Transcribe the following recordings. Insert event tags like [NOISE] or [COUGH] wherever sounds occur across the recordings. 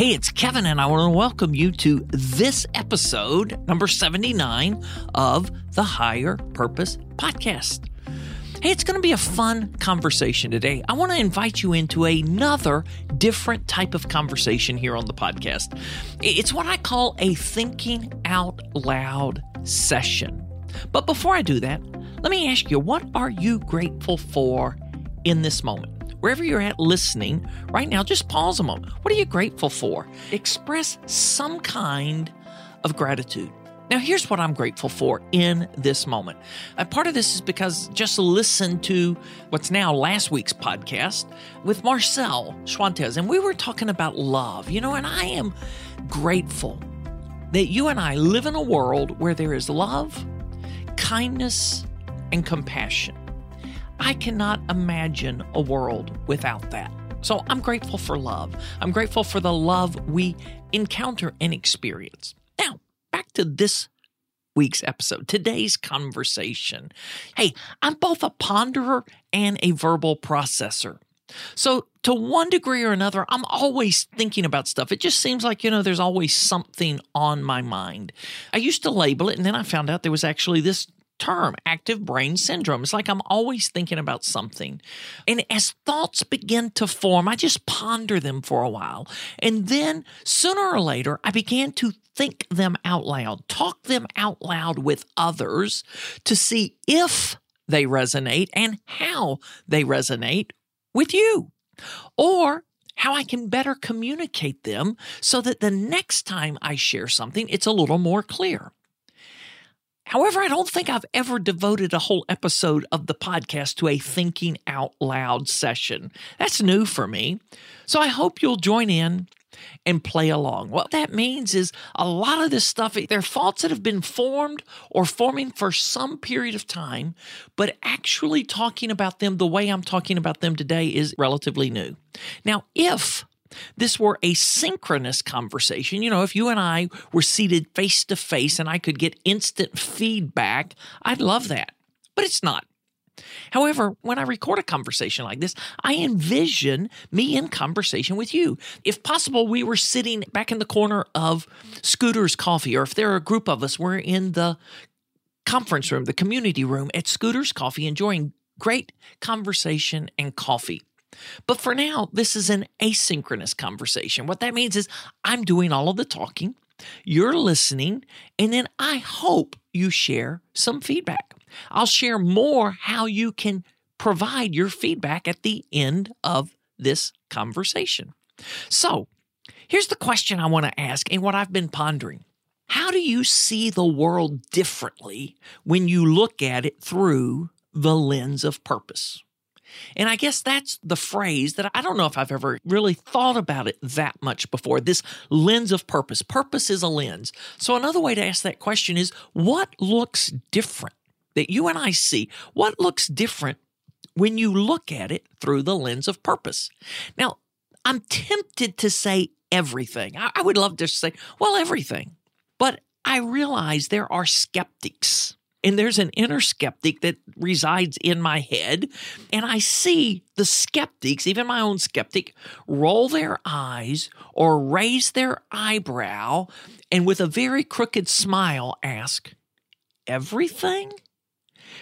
Hey, it's Kevin, and I want to welcome you to this episode, number 79 of the Higher Purpose Podcast. Hey, it's going to be a fun conversation today. I want to invite you into another different type of conversation here on the podcast. It's what I call a thinking out loud session. But before I do that, let me ask you what are you grateful for in this moment? Wherever you're at listening right now, just pause a moment. What are you grateful for? Express some kind of gratitude. Now, here's what I'm grateful for in this moment. And part of this is because just listen to what's now last week's podcast with Marcel Schwantes, and we were talking about love, you know, and I am grateful that you and I live in a world where there is love, kindness, and compassion. I cannot imagine a world without that. So I'm grateful for love. I'm grateful for the love we encounter and experience Now, back to this week's episode, today's conversation. Hey, I'm both a ponderer and a verbal processor. So, to one degree or another, I'm always thinking about stuff. It just seems like, you know, there's always something on my mind. I used to label it, and then I found out there was actually this term, active brain syndrome. It's like I'm always thinking about something. And as thoughts begin to form, I just ponder them for a while. And then sooner or later, I began to think them out loud, talk them out loud with others to see if they resonate and how they resonate with you. Or how I can better communicate them so that the next time I share something, it's a little more clear. However, I don't think I've ever devoted a whole episode of the podcast to a thinking out loud session. That's new for me. So I hope you'll join in and play along. What that means is a lot of this stuff, they're thoughts that have been formed or forming for some period of time, but actually talking about them the way I'm talking about them today is relatively new. Now, if this were a synchronous conversation, you know, if you and I were seated face to face and I could get instant feedback, I'd love that. But it's not. However, when I record a conversation like this, I envision me in conversation with you. If possible, we were sitting back in the corner of Scooter's Coffee, or if there are a group of us, we're in the conference room, the community room at Scooter's Coffee, enjoying great conversation and coffee. But for now, this is an asynchronous conversation. What that means is I'm doing all of the talking, you're listening, and then I hope you share some feedback. I'll share more how you can provide your feedback at the end of this conversation. So, here's the question I want to ask and what I've been pondering. How do you see the world differently when you look at it through the lens of purpose? And I guess that's the phrase that I don't know if I've ever really thought about it that much before this lens of purpose. Purpose is a lens. So, another way to ask that question is what looks different that you and I see? What looks different when you look at it through the lens of purpose? Now, I'm tempted to say everything. I, would love to say, well, everything. But I realize there are skeptics and there's an inner skeptic that resides in my head. And I see the skeptics, even my own skeptic, roll their eyes or raise their eyebrow and with a very crooked smile ask, Everything?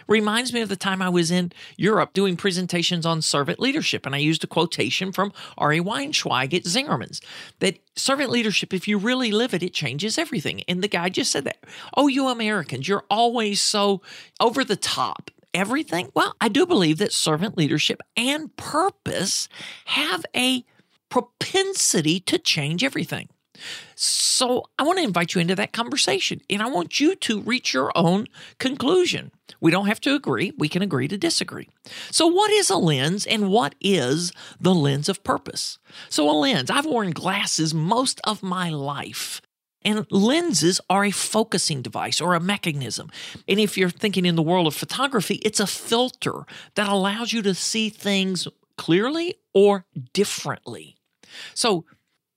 Reminds me of the time I was in Europe doing presentations on servant leadership, and I used a quotation from Ari Weinzweig at Zingerman's that servant leadership, if you really live it, it changes everything. And the guy just said that. Oh, you Americans, you're always so over the top everything? Well, I do believe that servant leadership and purpose have a propensity to change everything. So I want to invite you into that conversation and I want you to reach your own conclusion. We don't have to agree, we can agree to disagree. So, what is a lens and what is the lens of purpose? So, a lens, I've worn glasses most of my life. And lenses are a focusing device or a mechanism. And if you're thinking in the world of photography, it's a filter that allows you to see things clearly or differently. So,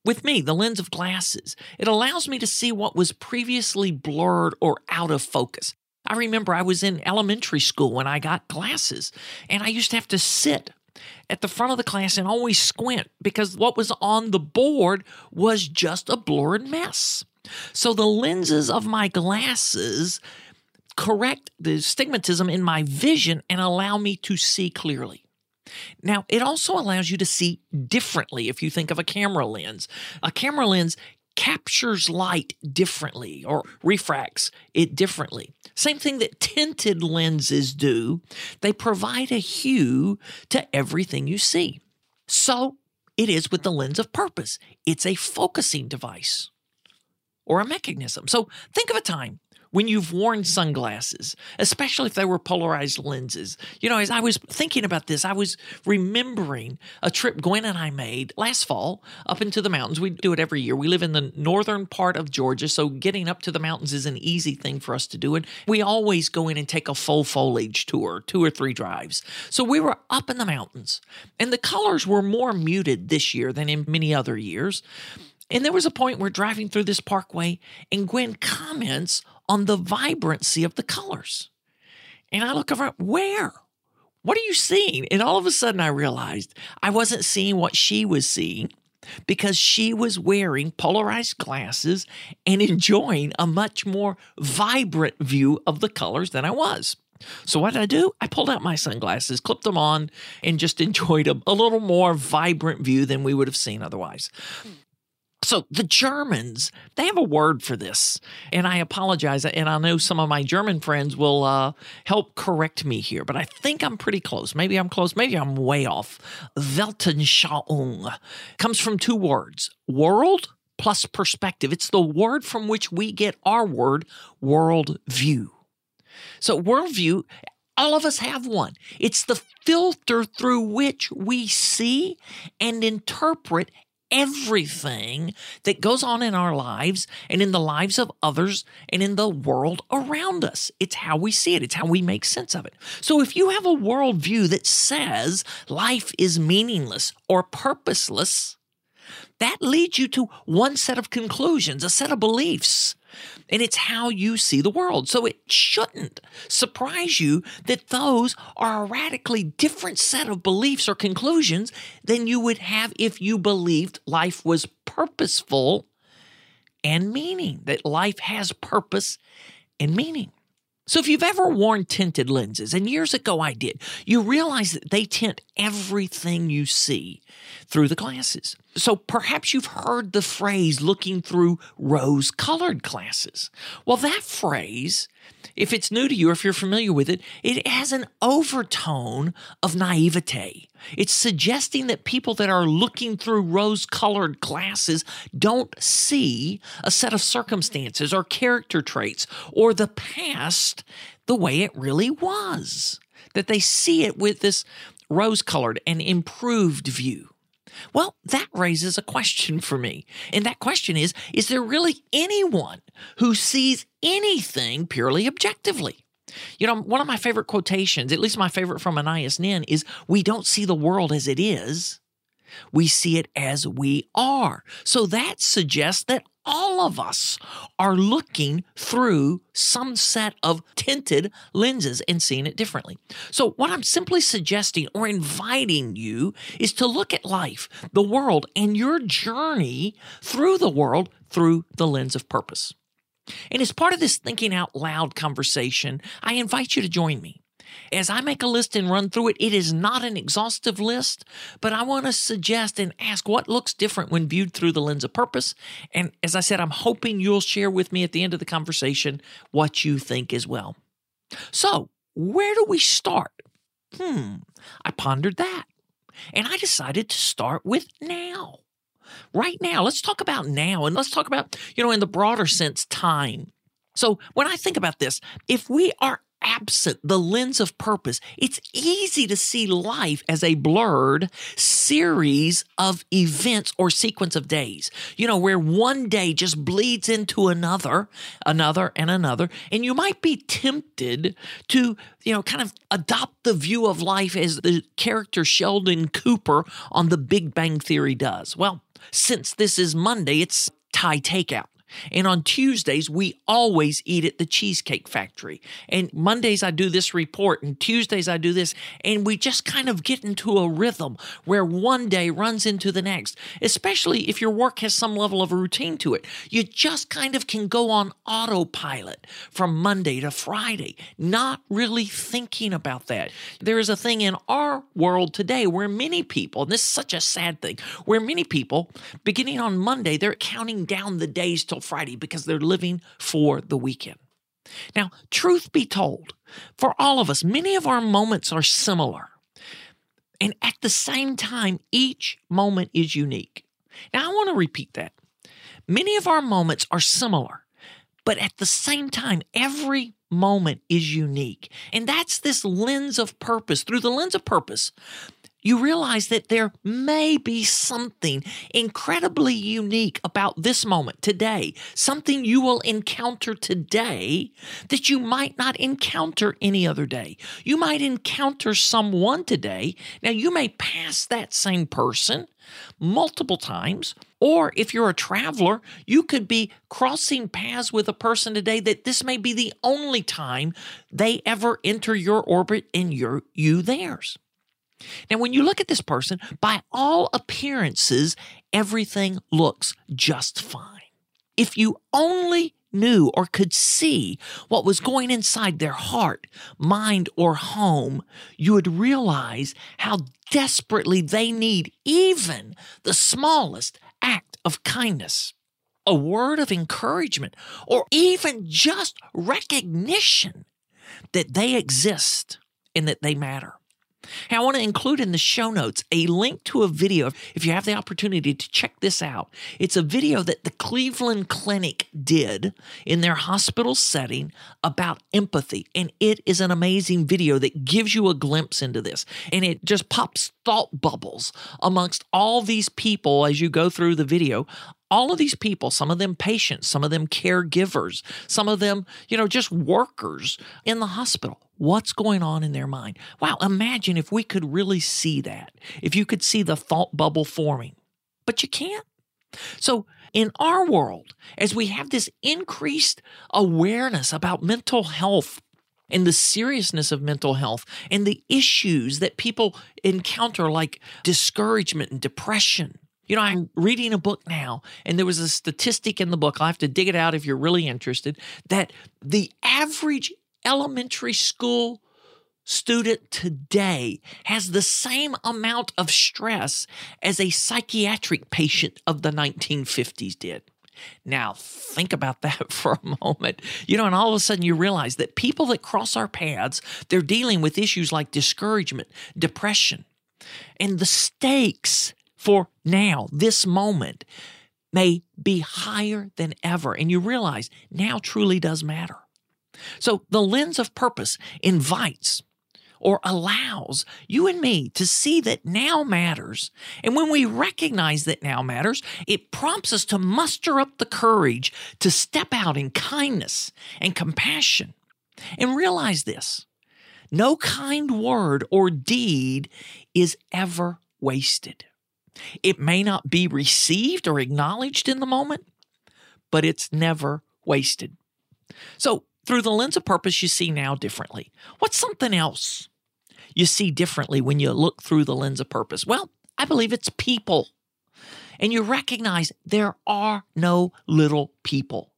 with me, the lens of glasses, it allows me to see what was previously blurred or out of focus. I remember I was in elementary school when I got glasses, and I used to have to sit at the front of the class and always squint because what was on the board was just a blurred mess. So the lenses of my glasses correct the stigmatism in my vision and allow me to see clearly. Now, it also allows you to see differently if you think of a camera lens. A camera lens captures light differently or refracts it differently. Same thing that tinted lenses do, they provide a hue to everything you see. So it is with the lens of purpose, it's a focusing device or a mechanism. So think of a time when you've worn sunglasses, especially if they were polarized lenses. You know, as I was thinking about this, I was remembering a trip Gwen and I made last fall up into the mountains. We do it every year. We live in the northern part of Georgia, so getting up to the mountains is an easy thing for us to do. And we always go in and take a full foliage tour, two or three drives. So we were up in the mountains, and the colors were more muted this year than in many other years. And there was a point where driving through this parkway, and Gwen comments on the vibrancy of the colors. And I look over, where? What are you seeing? And all of a sudden, I realized I wasn't seeing what she was seeing because she was wearing polarized glasses and [LAUGHS] enjoying a much more vibrant view of the colors than I was. So, what did I do? I pulled out my sunglasses, clipped them on, and just [LAUGHS] enjoyed a, a little more vibrant view than we would have seen otherwise. Hmm. So the Germans, they have a word for this, and I apologize. And I know some of my German friends will uh, help correct me here, but I think I'm pretty close. Maybe I'm close. Maybe I'm way off. Weltanschauung comes from two words: world plus perspective. It's the word from which we get our word worldview. So worldview all of us have one. It's the filter through which we see and interpret everything that goes on in our lives and in the lives of others and in the world around us. It's how we see it, it's how we make sense of it. So if you have a worldview that says life is meaningless or purposeless, that leads you to one set of conclusions, a set of beliefs and it's how you see the world. So it shouldn't surprise you that those are a radically different set of beliefs or conclusions than you would have if you believed life was purposeful and meaning, that life has purpose and meaning. So, if you've ever worn tinted lenses, and years ago I did, you realize that they tint everything you see through the glasses. So, perhaps you've heard the phrase looking through rose colored glasses. Well, that phrase, if it's new to you, or if you're familiar with it, it has an overtone of naivete. It's suggesting that people that are looking through rose colored glasses don't see a set of circumstances or character traits or the past the way it really was. That they see it with this rose colored and improved view. Well, that raises a question for me. And that question is Is there really anyone who sees anything purely objectively? You know, one of my favorite quotations, at least my favorite from Anais Nin, is We don't see the world as it is, we see it as we are. So that suggests that all of us are looking through some set of tinted lenses and seeing it differently. So, what I'm simply suggesting or inviting you is to look at life, the world, and your journey through the world through the lens of purpose. And as part of this thinking out loud conversation, I invite you to join me. As I make a list and run through it, it is not an exhaustive list, but I want to suggest and ask what looks different when viewed through the lens of purpose. And as I said, I'm hoping you'll share with me at the end of the conversation what you think as well. So, where do we start? Hmm, I pondered that. And I decided to start with now. Right now, let's talk about now and let's talk about, you know, in the broader sense, time. So when I think about this, if we are absent the lens of purpose, it's easy to see life as a blurred series of events or sequence of days. You know, where one day just bleeds into another, another, and another. And you might be tempted to, you know, kind of adopt the view of life as the character Sheldon Cooper on The Big Bang Theory does. Well, since this is Monday, it's Thai takeout. And on Tuesdays, we always eat at the Cheesecake Factory. And Mondays, I do this report, and Tuesdays, I do this. And we just kind of get into a rhythm where one day runs into the next, especially if your work has some level of routine to it. You just kind of can go on autopilot from Monday to Friday, not really thinking about that. There is a thing in our world today where many people, and this is such a sad thing, where many people, beginning on Monday, they're counting down the days till Friday because they're living for the weekend. Now, truth be told, for all of us, many of our moments are similar. And at the same time, each moment is unique. Now, I want to repeat that. Many of our moments are similar, but at the same time, every moment is unique. And that's this lens of purpose. Through the lens of purpose, you realize that there may be something incredibly unique about this moment today, something you will encounter today that you might not encounter any other day. You might encounter someone today. Now, you may pass that same person multiple times. Or if you're a traveler, you could be crossing paths with a person today that this may be the only time they ever enter your orbit and you're, you theirs. Now, when you look at this person, by all appearances, everything looks just fine. If you only knew or could see what was going inside their heart, mind, or home, you would realize how desperately they need even the smallest act of kindness, a word of encouragement, or even just recognition that they exist and that they matter. I want to include in the show notes a link to a video if you have the opportunity to check this out. It's a video that the Cleveland Clinic did in their hospital setting about empathy. And it is an amazing video that gives you a glimpse into this. And it just pops thought bubbles amongst all these people as you go through the video all of these people, some of them patients, some of them caregivers, some of them, you know, just workers in the hospital. What's going on in their mind? Wow, imagine if we could really see that, if you could see the thought bubble forming. But you can't. So, in our world, as we have this increased awareness about mental health and the seriousness of mental health and the issues that people encounter, like discouragement and depression, you know, I'm reading a book now, and there was a statistic in the book. I'll have to dig it out if you're really interested that the average elementary school student today has the same amount of stress as a psychiatric patient of the 1950s did. Now, think about [LAUGHS] that for a moment. You know, and all of a sudden you realize that people that cross our paths, they're dealing with issues like discouragement, depression, and the stakes for now, this moment, may be higher than ever. And you realize now truly does matter. So the lens of purpose invites or allows you and me to see that now matters. And when we recognize that now matters, it prompts us to muster up the courage to step out in kindness and compassion. And realize this no kind word or deed is ever wasted. It may not be received or acknowledged in the moment, but it's never wasted. So, through the lens of purpose, you see now differently. What's something else you see differently when you look through the lens of purpose? Well, I believe it's people. And you recognize there are no little people,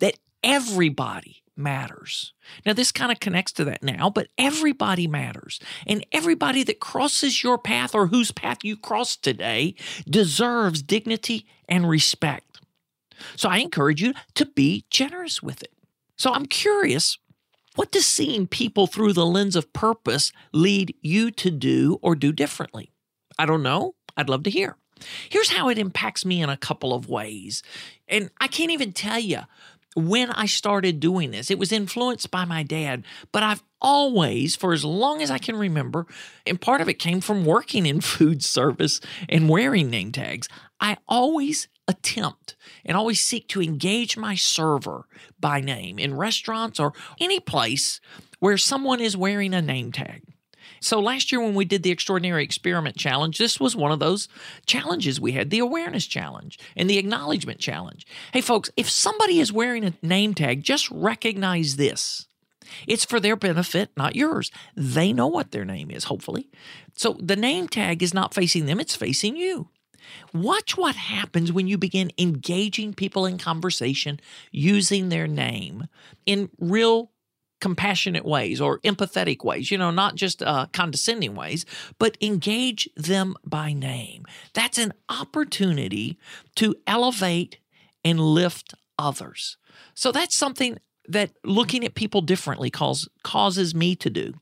that everybody matters. Now, this kind of connects to that now, but everybody matters. And everybody that crosses your path or whose path you cross today deserves dignity and respect. So I encourage you to be generous with it. So I'm curious what does seeing people through the lens of purpose lead you to do or do differently? I don't know. I'd love to hear. Here's how it impacts me in a couple of ways. And I can't even tell you when I started doing this. It was influenced by my dad, but I've always, for as long as I can remember, and part of it came from working in [LAUGHS] food service and wearing name tags, I always attempt and always seek to engage my server by name in restaurants or any place where someone is wearing a name tag. So last year when we did the Extraordinary Experiment Challenge, this was one of those challenges we had the awareness challenge and the acknowledgement challenge. Hey, folks, if somebody is wearing a name tag, just recognize this. It's for their benefit, not yours. They know what their name is, hopefully. So the name tag is not facing them, it's facing you. Watch what happens when you begin engaging people in conversation using their name in real compassionate ways or empathetic ways, you know, not just uh, condescending ways, but engage them by name. That's an opportunity to elevate and lift others. So that's something that looking at people differently cause, causes me to do.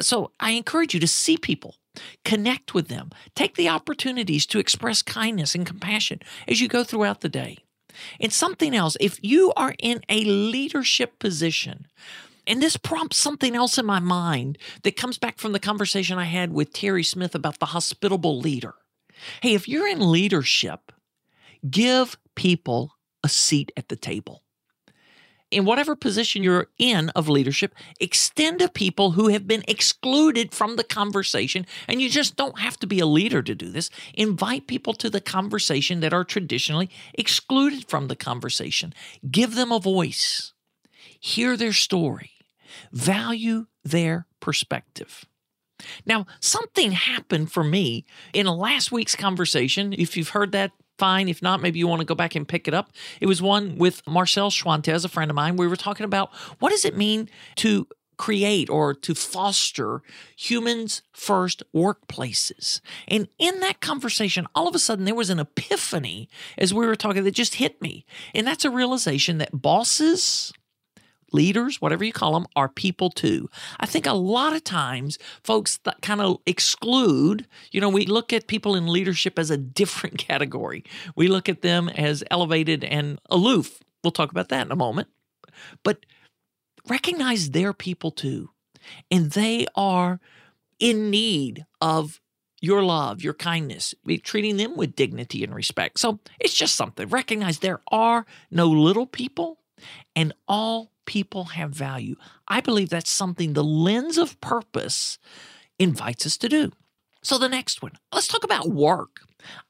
So I encourage you to see people, connect with them, take the opportunities to express kindness and compassion as you go throughout the day. And something else, if you are in a leadership position, and this prompts something else in my mind that comes back from the conversation I had with Terry Smith about the hospitable leader. Hey, if you're in leadership, give people a seat at the table. In whatever position you're in of leadership, extend to people who have been excluded from the conversation. And you just don't have to be a leader to do this. Invite people to the conversation that are traditionally excluded from the conversation. Give them a voice, hear their story, value their perspective. Now, something happened for me in last week's conversation. If you've heard that, fine. If not, maybe you want to go back and pick it up. It was one with Marcel Schwantes, a friend of mine. We were talking about what does it mean to create or to foster humans first workplaces. And in that conversation, all of a sudden there was an epiphany as we were talking that just hit me. And that's a realization that bosses, leaders, whatever you call them, are people too. I think a lot of times folks that kind of exclude, you know, we look at people in leadership as a different [LAUGHS] category. We look at them as elevated and aloof. We'll talk about that in a moment. But recognize they're people too. And they are in need of your love, your kindness, treating them with dignity and respect. So it's just something. Recognize there are no little people and all people have value. I believe that's something the lens of purpose invites us to do. So, the next one, let's talk about work.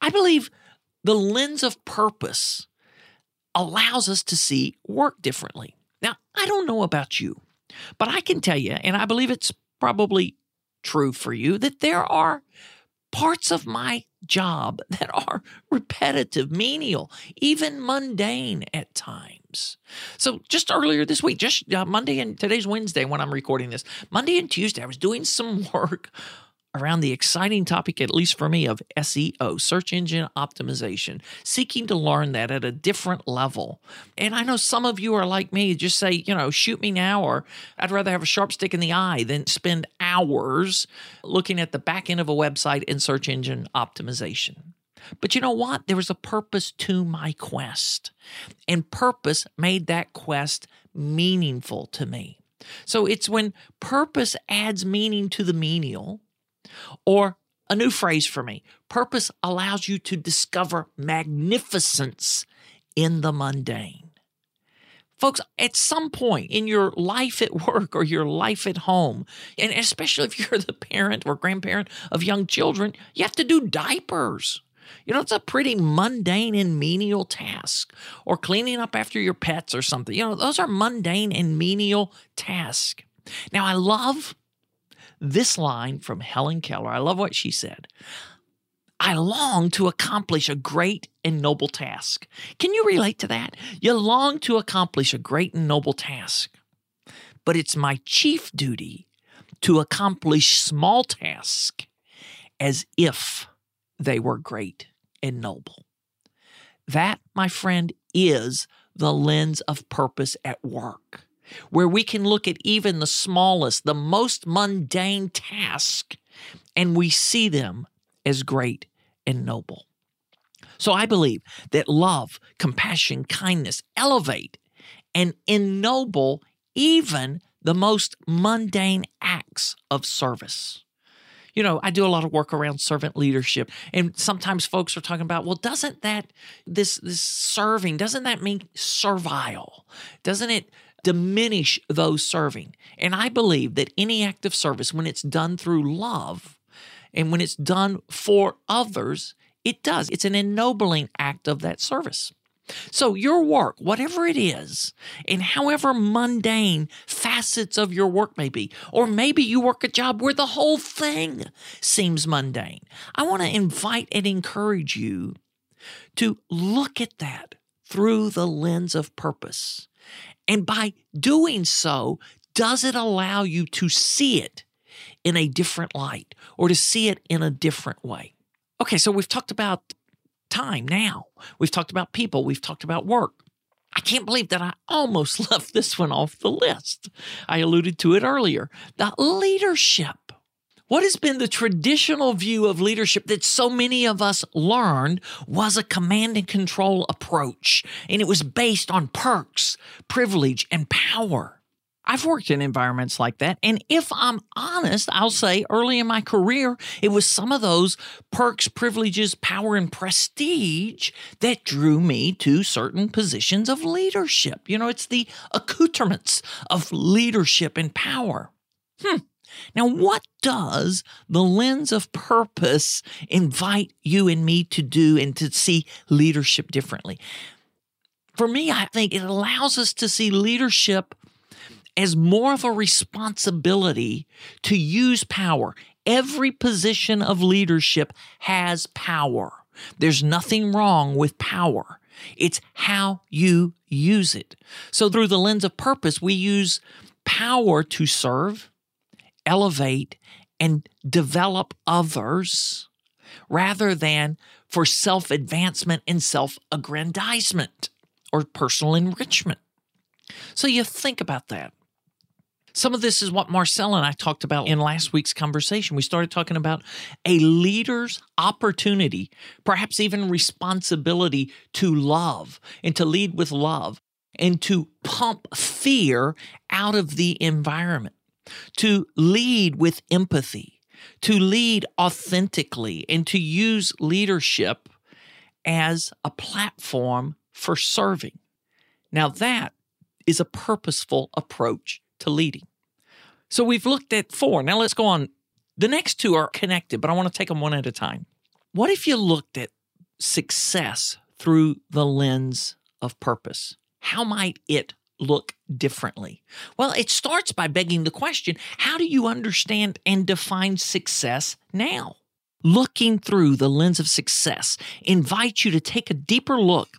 I believe the lens of purpose allows us to see work differently. Now, I don't know about you, but I can tell you, and I believe it's probably true for you, that there are parts of my job [LAUGHS] that are repetitive, menial, even mundane at times. So just earlier this week, just uh, Monday and today's Wednesday when I'm recording this, Monday and Tuesday, I was doing some [LAUGHS] work around the exciting topic, at least for me, of SEO, search engine optimization, seeking to learn that at a different level. And I know some of you are like me, just say, you know, shoot me now, or I'd rather have a sharp stick in the eye than spend hours looking at the back end of a website in search engine optimization. But you know what? There was a purpose to my quest, and purpose made that quest meaningful to me. So it's when purpose adds meaning to the menial or a new phrase for me purpose allows you to discover magnificence in the mundane. Folks, at some point in your life at work or your life at home, and especially if you're the parent or grandparent of young children, you have to do diapers. You know, it's a pretty mundane and menial task. Or cleaning up after your pets or something. You know, those are mundane and menial tasks. Now, I love this line from Helen Keller. I love what she said. I long to accomplish a great and noble task. Can you relate to that? You long to accomplish a great and noble task. But it's my chief duty to accomplish small tasks as if they were great and noble. That, my friend, is the lens of purpose at work where we can look at even the smallest, the most mundane task, and we see them as great and noble. So I believe that love, compassion, kindness elevate and ennoble even the most mundane acts of service. You know, I do a lot of work around servant leadership, and sometimes folks are talking about, well, doesn't that this this serving doesn't that mean servile? Doesn't it diminish those serving? And I believe that any act of service, when it's done through love, and when it's done for others, it does. It's an ennobling act of that service. So, your work, whatever it is, and however mundane facets of your work may be, or maybe you work a job where the whole thing seems mundane, I want to invite and encourage you to look at that through the lens of purpose. And by doing so, does it allow you to see it in a different light or to see it in a different way? Okay, so we've talked about time now. We've talked about people, we've talked about work. I can't believe that I almost [LAUGHS] left this one off the list. I alluded to it earlier the leadership. What has been the traditional view of leadership that so many of us learned was a command and control approach, and it was based on perks, privilege, and power. I've worked in environments like that. And if I'm honest, I'll say early in my career, it was some of those perks, privileges, power, and prestige that drew me to certain positions of leadership. You know, it's the accoutrements of leadership and power. Hmm. Now, what does the lens of purpose invite you and me to do and to see leadership differently? For me, I think it allows us to see leadership as more of a responsibility to use power. Every position of leadership has power. There's nothing wrong with power. It's how you use it. So, through the lens of purpose, we use power to serve, elevate, and develop others rather than for self advancement and self aggrandizement or personal enrichment. So, you think about that. Some of this is what Marcel and I talked about in last week's conversation. We started talking about a leader's opportunity, perhaps even responsibility to love and to lead with love and to pump fear out of the environment, to lead with empathy, to lead authentically, and to use leadership as a platform for serving. Now, that is a purposeful approach to leading. So we've looked at four. Now let's go on. The next two are connected, but I want to take them one at a time. What if you looked at success through the lens of purpose? How might it look differently? Well, it starts by begging the question how do you understand and define success now? Looking through the lens of success invites you to take a deeper look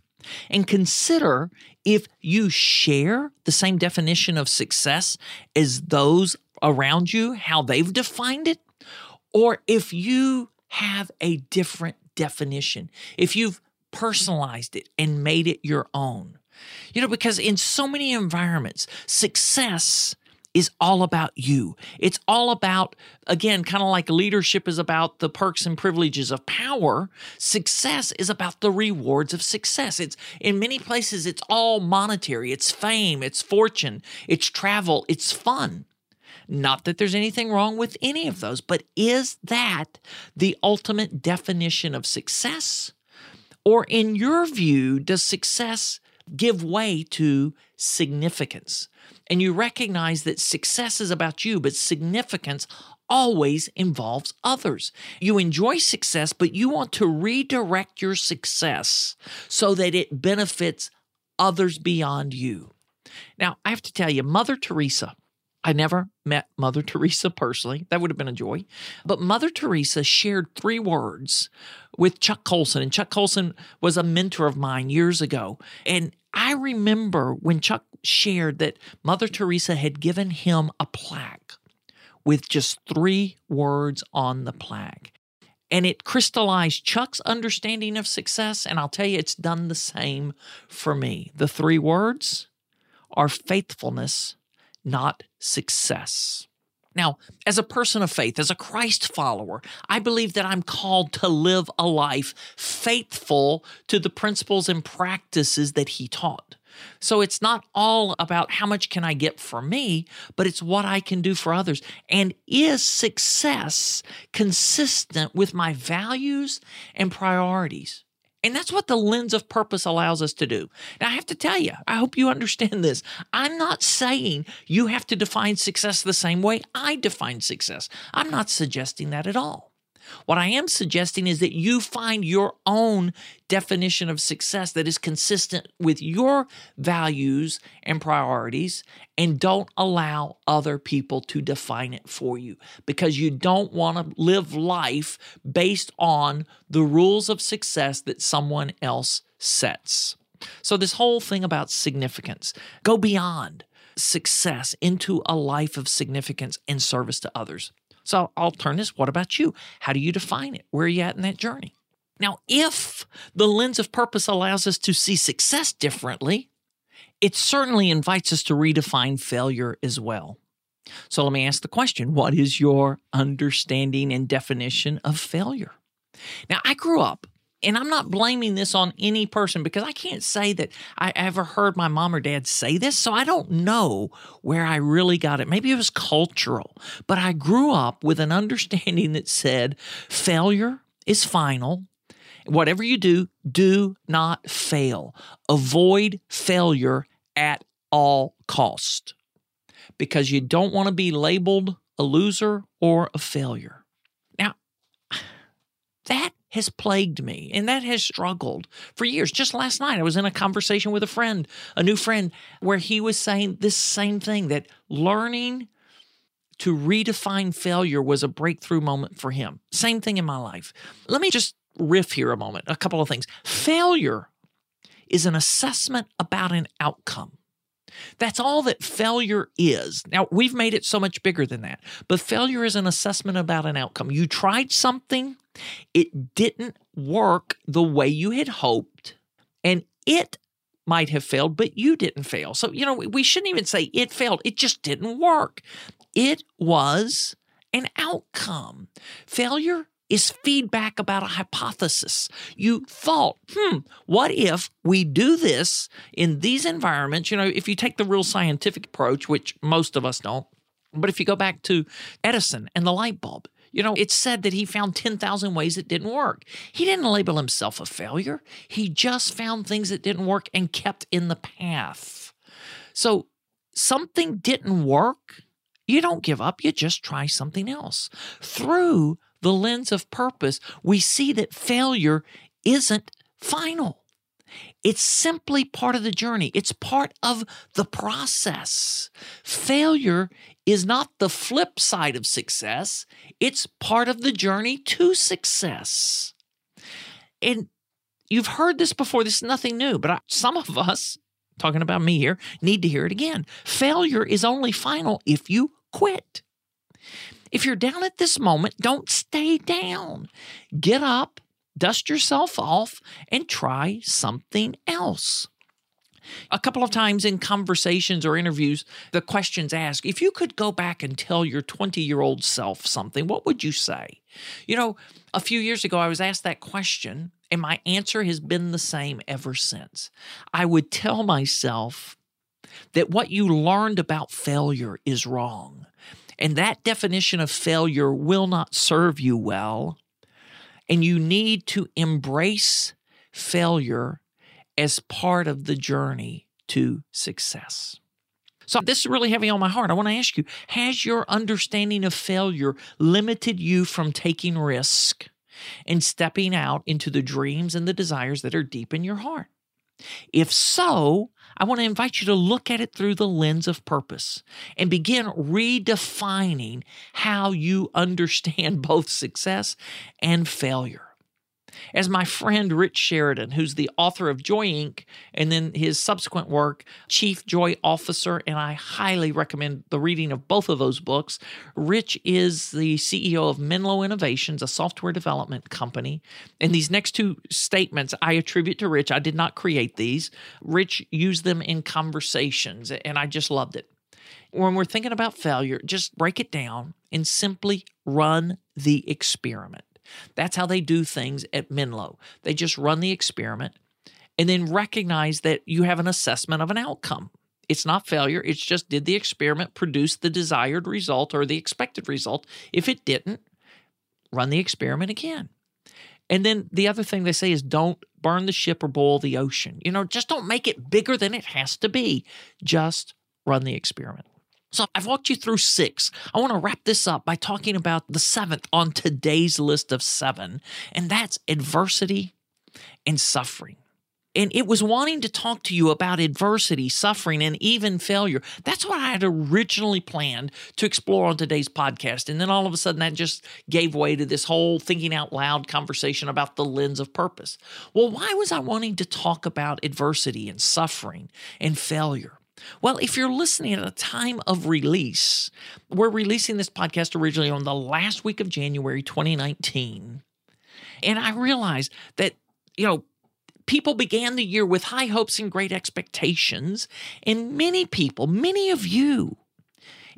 and consider if you share the same definition of success as those around you, how they've defined it, or if you have a different definition, if you've personalized it and made it your own. You know, because in so many environments, success is all about you. It's all about, again, kind of like leadership is about the perks and privileges of power. Success is about the rewards of success. It's in many places, it's all monetary, it's fame, it's fortune, it's travel, it's fun. Not that there's anything wrong with any of those, but is that the ultimate definition of success? Or, in your view, does success give way to significance? and you recognize that success is about you, but significance always involves others. You enjoy success, but you want to redirect your success so that it benefits others beyond you. Now, I have to tell you, Mother Teresa, I never met Mother [LAUGHS] Teresa personally. That would have been a joy. But Mother Teresa shared three words with Chuck Colson. And Chuck Colson was a mentor of mine years ago. And I remember when Chuck shared that Mother Teresa had given him a plaque with just three words on the plaque. And it crystallized Chuck's understanding of success. And I'll tell you, it's done the same for me. The three words are faithfulness, not success. Now, as a person of faith, as a Christ follower, I believe that I'm called to live a life faithful to the principles and practices that he taught. So it's not all about how much can I get for me, but it's what I can do for others. And is success consistent with my values and priorities? And that's what the lens of purpose allows us to do. Now, I have to tell you, I hope you understand this. I'm not saying you have to define success the same way I define success. I'm not suggesting that at all. What I am suggesting is that you find your own definition of success that is consistent with your values and priorities and don't allow other people to define it for you because you don't want to live life based on the rules of success that someone else sets. So, this whole thing about significance, go beyond success into a life of significance and service to others. So I'll turn this. What about you? How do you define it? Where are you at in that journey? Now, if the lens of purpose allows us to see success differently, it certainly invites us to redefine failure as well. So let me ask the question What is your understanding and definition of failure? Now, I grew up and I'm not blaming this on any person because I can't say that I ever heard my mom or dad say this. So I don't know where I really got it. Maybe it was cultural, but I grew up with an understanding that said failure is final. Whatever you do, do not fail. Avoid failure at all cost because you don't want to be labeled a loser or a failure. Now, [SIGHS] that has plagued me and that has struggled for years. Just last night, I was in a conversation with a friend, a new friend, where he was saying this same thing that learning to redefine failure was a breakthrough moment for him. Same thing in my life. Let me just riff here a moment, a couple of things. Failure is an assessment about an outcome. That's all that failure is. Now, we've made it so much bigger than that, but failure is an assessment about an outcome. You tried something, it didn't work the way you had hoped, and it might have failed, but you didn't fail. So, you know, we shouldn't even say it failed, it just didn't work. It was an outcome. Failure is feedback about a hypothesis. You thought, hmm, what if we do this in these environments? You know, if you take the real scientific approach, which most of us don't, but if you go back to Edison and the light bulb, you know, it's said that he found 10,000 ways it didn't work. He didn't label himself a failure. He just found things that didn't work and kept in the path. So something didn't work. You don't give up, you just try something else. Through the lens of purpose, we see that failure isn't final. It's simply part of the journey. It's part of the process. Failure is not the flip side of success, it's part of the journey to success. And you've heard this before, this is nothing new, but I, some of us, talking about me here, need to hear it again. Failure is only final if you quit. If you're down at this moment, don't stay down. Get up, dust yourself off, and try something else. A couple of times in conversations or interviews, the questions asked if you could go back and tell your 20 year old self something, what would you say? You know, a few years ago, I was asked that question, and my answer has been the same ever since. I would tell myself that what you learned about failure is wrong. And that definition of failure will not serve you well. And you need to embrace failure as part of the journey to success. So, this is really heavy on my heart. I want to ask you Has your understanding of failure limited you from taking risk and stepping out into the dreams and the desires that are deep in your heart? If so, I want to invite you to look at it through the lens of purpose and begin redefining how you understand [LAUGHS] both success and failure. As my friend Rich Sheridan, who's the author of Joy Inc., and then his subsequent work, Chief Joy Officer, and I highly recommend the reading of both of those books. Rich is the CEO of Menlo Innovations, a software development company. And these next two statements I attribute to Rich. I did not create these. Rich used them in conversations, and I just loved it when we're thinking about failure, just break it down and simply run the experiment. That's how they do things at Menlo. They just run the experiment and then recognize that you have an assessment of an outcome. It's not failure. It's just did the experiment produce the desired result or the expected result? If it didn't, run the experiment again. And then the other thing they say is don't burn the ship or boil the ocean. You know, just don't make it bigger than it has to be. Just run the experiment. So I've walked you through six. I want to wrap this up by talking about the seventh on today's list of seven, and that's adversity and suffering. And it was wanting to talk to you about adversity, suffering, and even failure. That's what I had originally planned to explore on today's podcast. And then all of a sudden, that just gave way to this whole thinking out loud conversation about the lens of purpose. Well, why was I wanting to talk about adversity and suffering and failure? Well, if you're listening at a time of release, we're releasing this podcast originally on the last week of January 2019. And I realized that, you know, people began the year with high hopes and great expectations. And many people, many of you,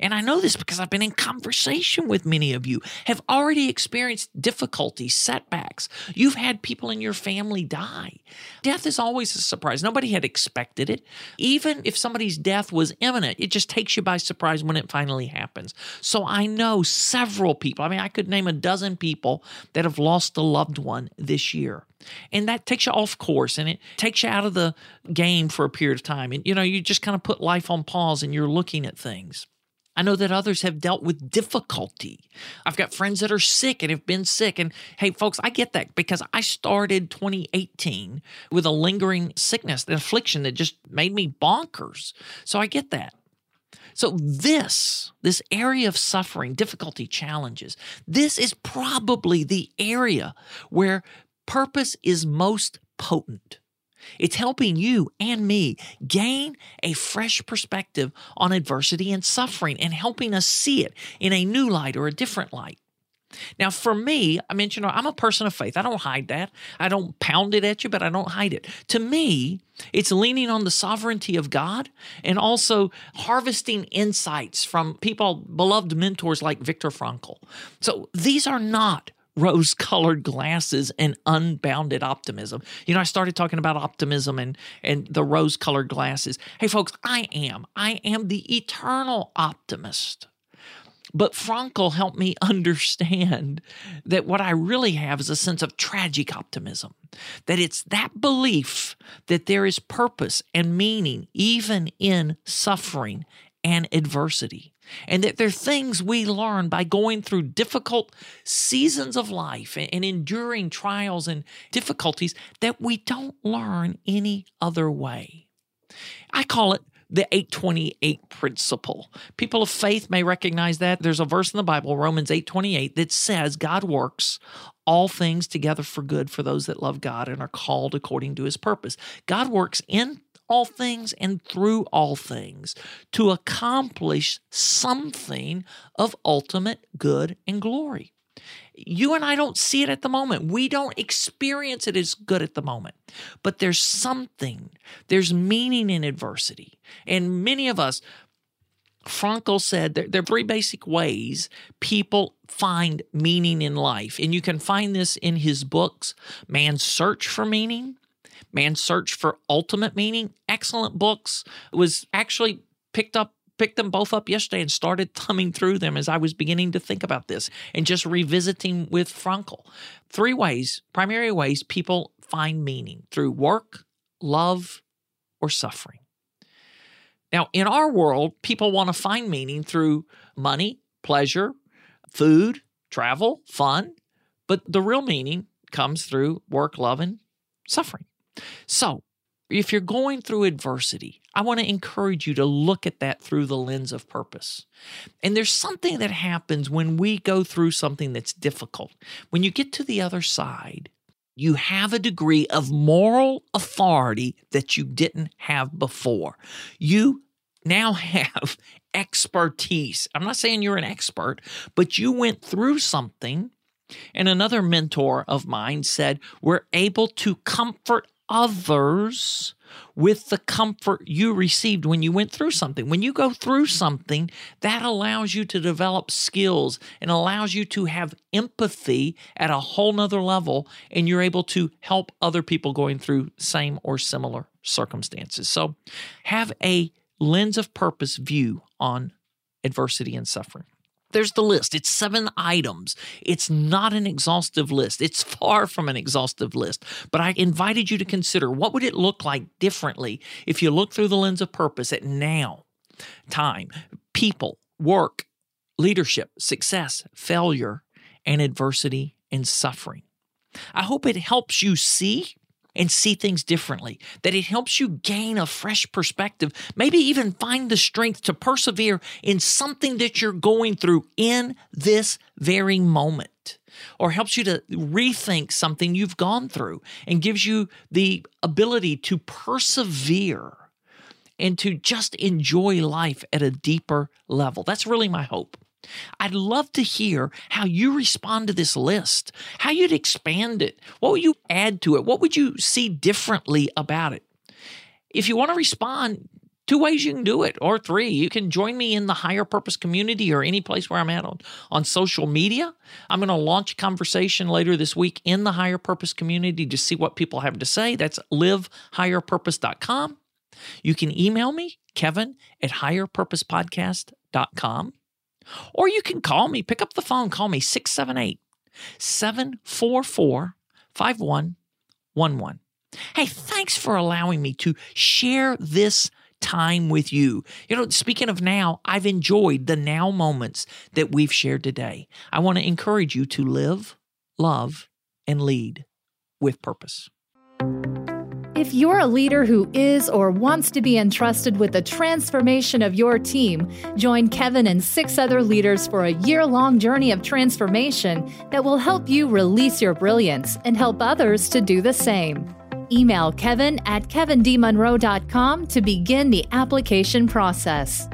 and I know this because I've been in conversation with many of you, have already experienced difficulties, setbacks. You've had people in your family die. Death is always a surprise. Nobody had expected it. Even if somebody's death was imminent, it just takes you by surprise when it finally happens. So I know several people, I mean, I could name a dozen people that have lost a loved one this year. And that takes you off course and it takes you out of the game for a period of time. And, you know, you just kind of put life on pause and you're looking at things. I know that others have dealt with difficulty. I've got friends that are sick and have been sick. And hey, folks, I get that because I started 2018 with a lingering sickness, an affliction that just made me bonkers. So I get that. So, this, this area of suffering, difficulty, challenges, this is probably the area where purpose is most potent. It's helping you and me gain a fresh perspective on adversity and suffering and helping us see it in a new light or a different light. Now, for me, I mentioned I'm a person of faith. I don't hide that. I don't pound it at you, but I don't hide it. To me, it's leaning on the sovereignty of God and also harvesting insights from people, beloved mentors like Viktor Frankl. So these are not rose colored glasses and unbounded optimism. You know, I started talking about optimism and, and the rose colored glasses. Hey, folks, I am. I am the eternal optimist. But Frankl helped me understand that what I really have is a sense of tragic optimism. That it's that belief that there is purpose and meaning even in suffering and adversity and that there are things we learn by going through difficult seasons of life and enduring trials and difficulties that we don't learn any other way. I call it the 828 principle. People of faith may recognize that. There's a verse in the Bible, Romans 828, that says God works all things together for good for those that love God and are called according to his purpose. God works in all things and through all things to accomplish something of ultimate good and glory. You and I don't see it at the moment. We don't experience it as good at the moment. But there's something, there's meaning in adversity. And many of us, Frankl said there, there, are three basic ways people find meaning in life. And you can find this in his books Man's Search for Meaning Man's Search for Ultimate Meaning. Excellent books. Was actually picked up picked them both up yesterday and started [LAUGHS] thumbing through them as I was beginning to think about this and just revisiting with Frankl. Three ways, primary ways people find meaning through work, love, or suffering. Now, in our world, people want to find meaning through money, pleasure, food, travel, fun, but the real meaning comes through work, love, and suffering. So, if you're going through adversity, I want to encourage you to look at that through the lens of purpose. And there's something that happens when we go through something that's difficult. When you get to the other side, you have a degree of moral authority that you didn't have before. You now have [LAUGHS] expertise. I'm not saying you're an expert, but you went through something. And another mentor of mine said, We're able to comfort others with the comfort you received when you went through something. When you go through something, that allows you to develop skills and allows you to have empathy at a whole nother level, and you're able to help other people going through same or similar circumstances. So have a lens of purpose view on adversity and suffering. There's the list. It's seven items. It's not an exhaustive list. It's far from an exhaustive list. But I invited you to consider what would it look like differently if you look through the lens of purpose at now, time, people, work, leadership, success, failure, and adversity and suffering. I hope it helps you see and see things differently, that it helps you gain a fresh perspective, maybe even find the strength to persevere in something that you're going through in this very moment, or helps you to rethink something you've gone through and gives you the ability to persevere and to just enjoy life at a deeper level. That's really my hope. I'd love to hear how you respond to this list, how you'd expand it. What would you add to it? What would you see differently about it? If you want to respond, two ways you can do it, or three. You can join me in the higher purpose community or any place where I'm at on, on social media. I'm going to launch a conversation later this week in the higher purpose community to see what people have to say. That's livehigherpurpose.com. You can email me, Kevin at higherpurposepodcast.com. Or you can call me, pick up the phone, call me 678 744 5111. Hey, thanks for allowing me to share this time with you. You know, speaking of now, I've enjoyed the now moments that we've shared today. I want to encourage you to live, love, and lead with purpose. If you're a leader who is or wants to be entrusted with the transformation of your team, join Kevin and six other leaders for a year long journey of transformation that will help you release your brilliance and help others to do the same. Email kevin at kevindmonroe.com to begin the application process.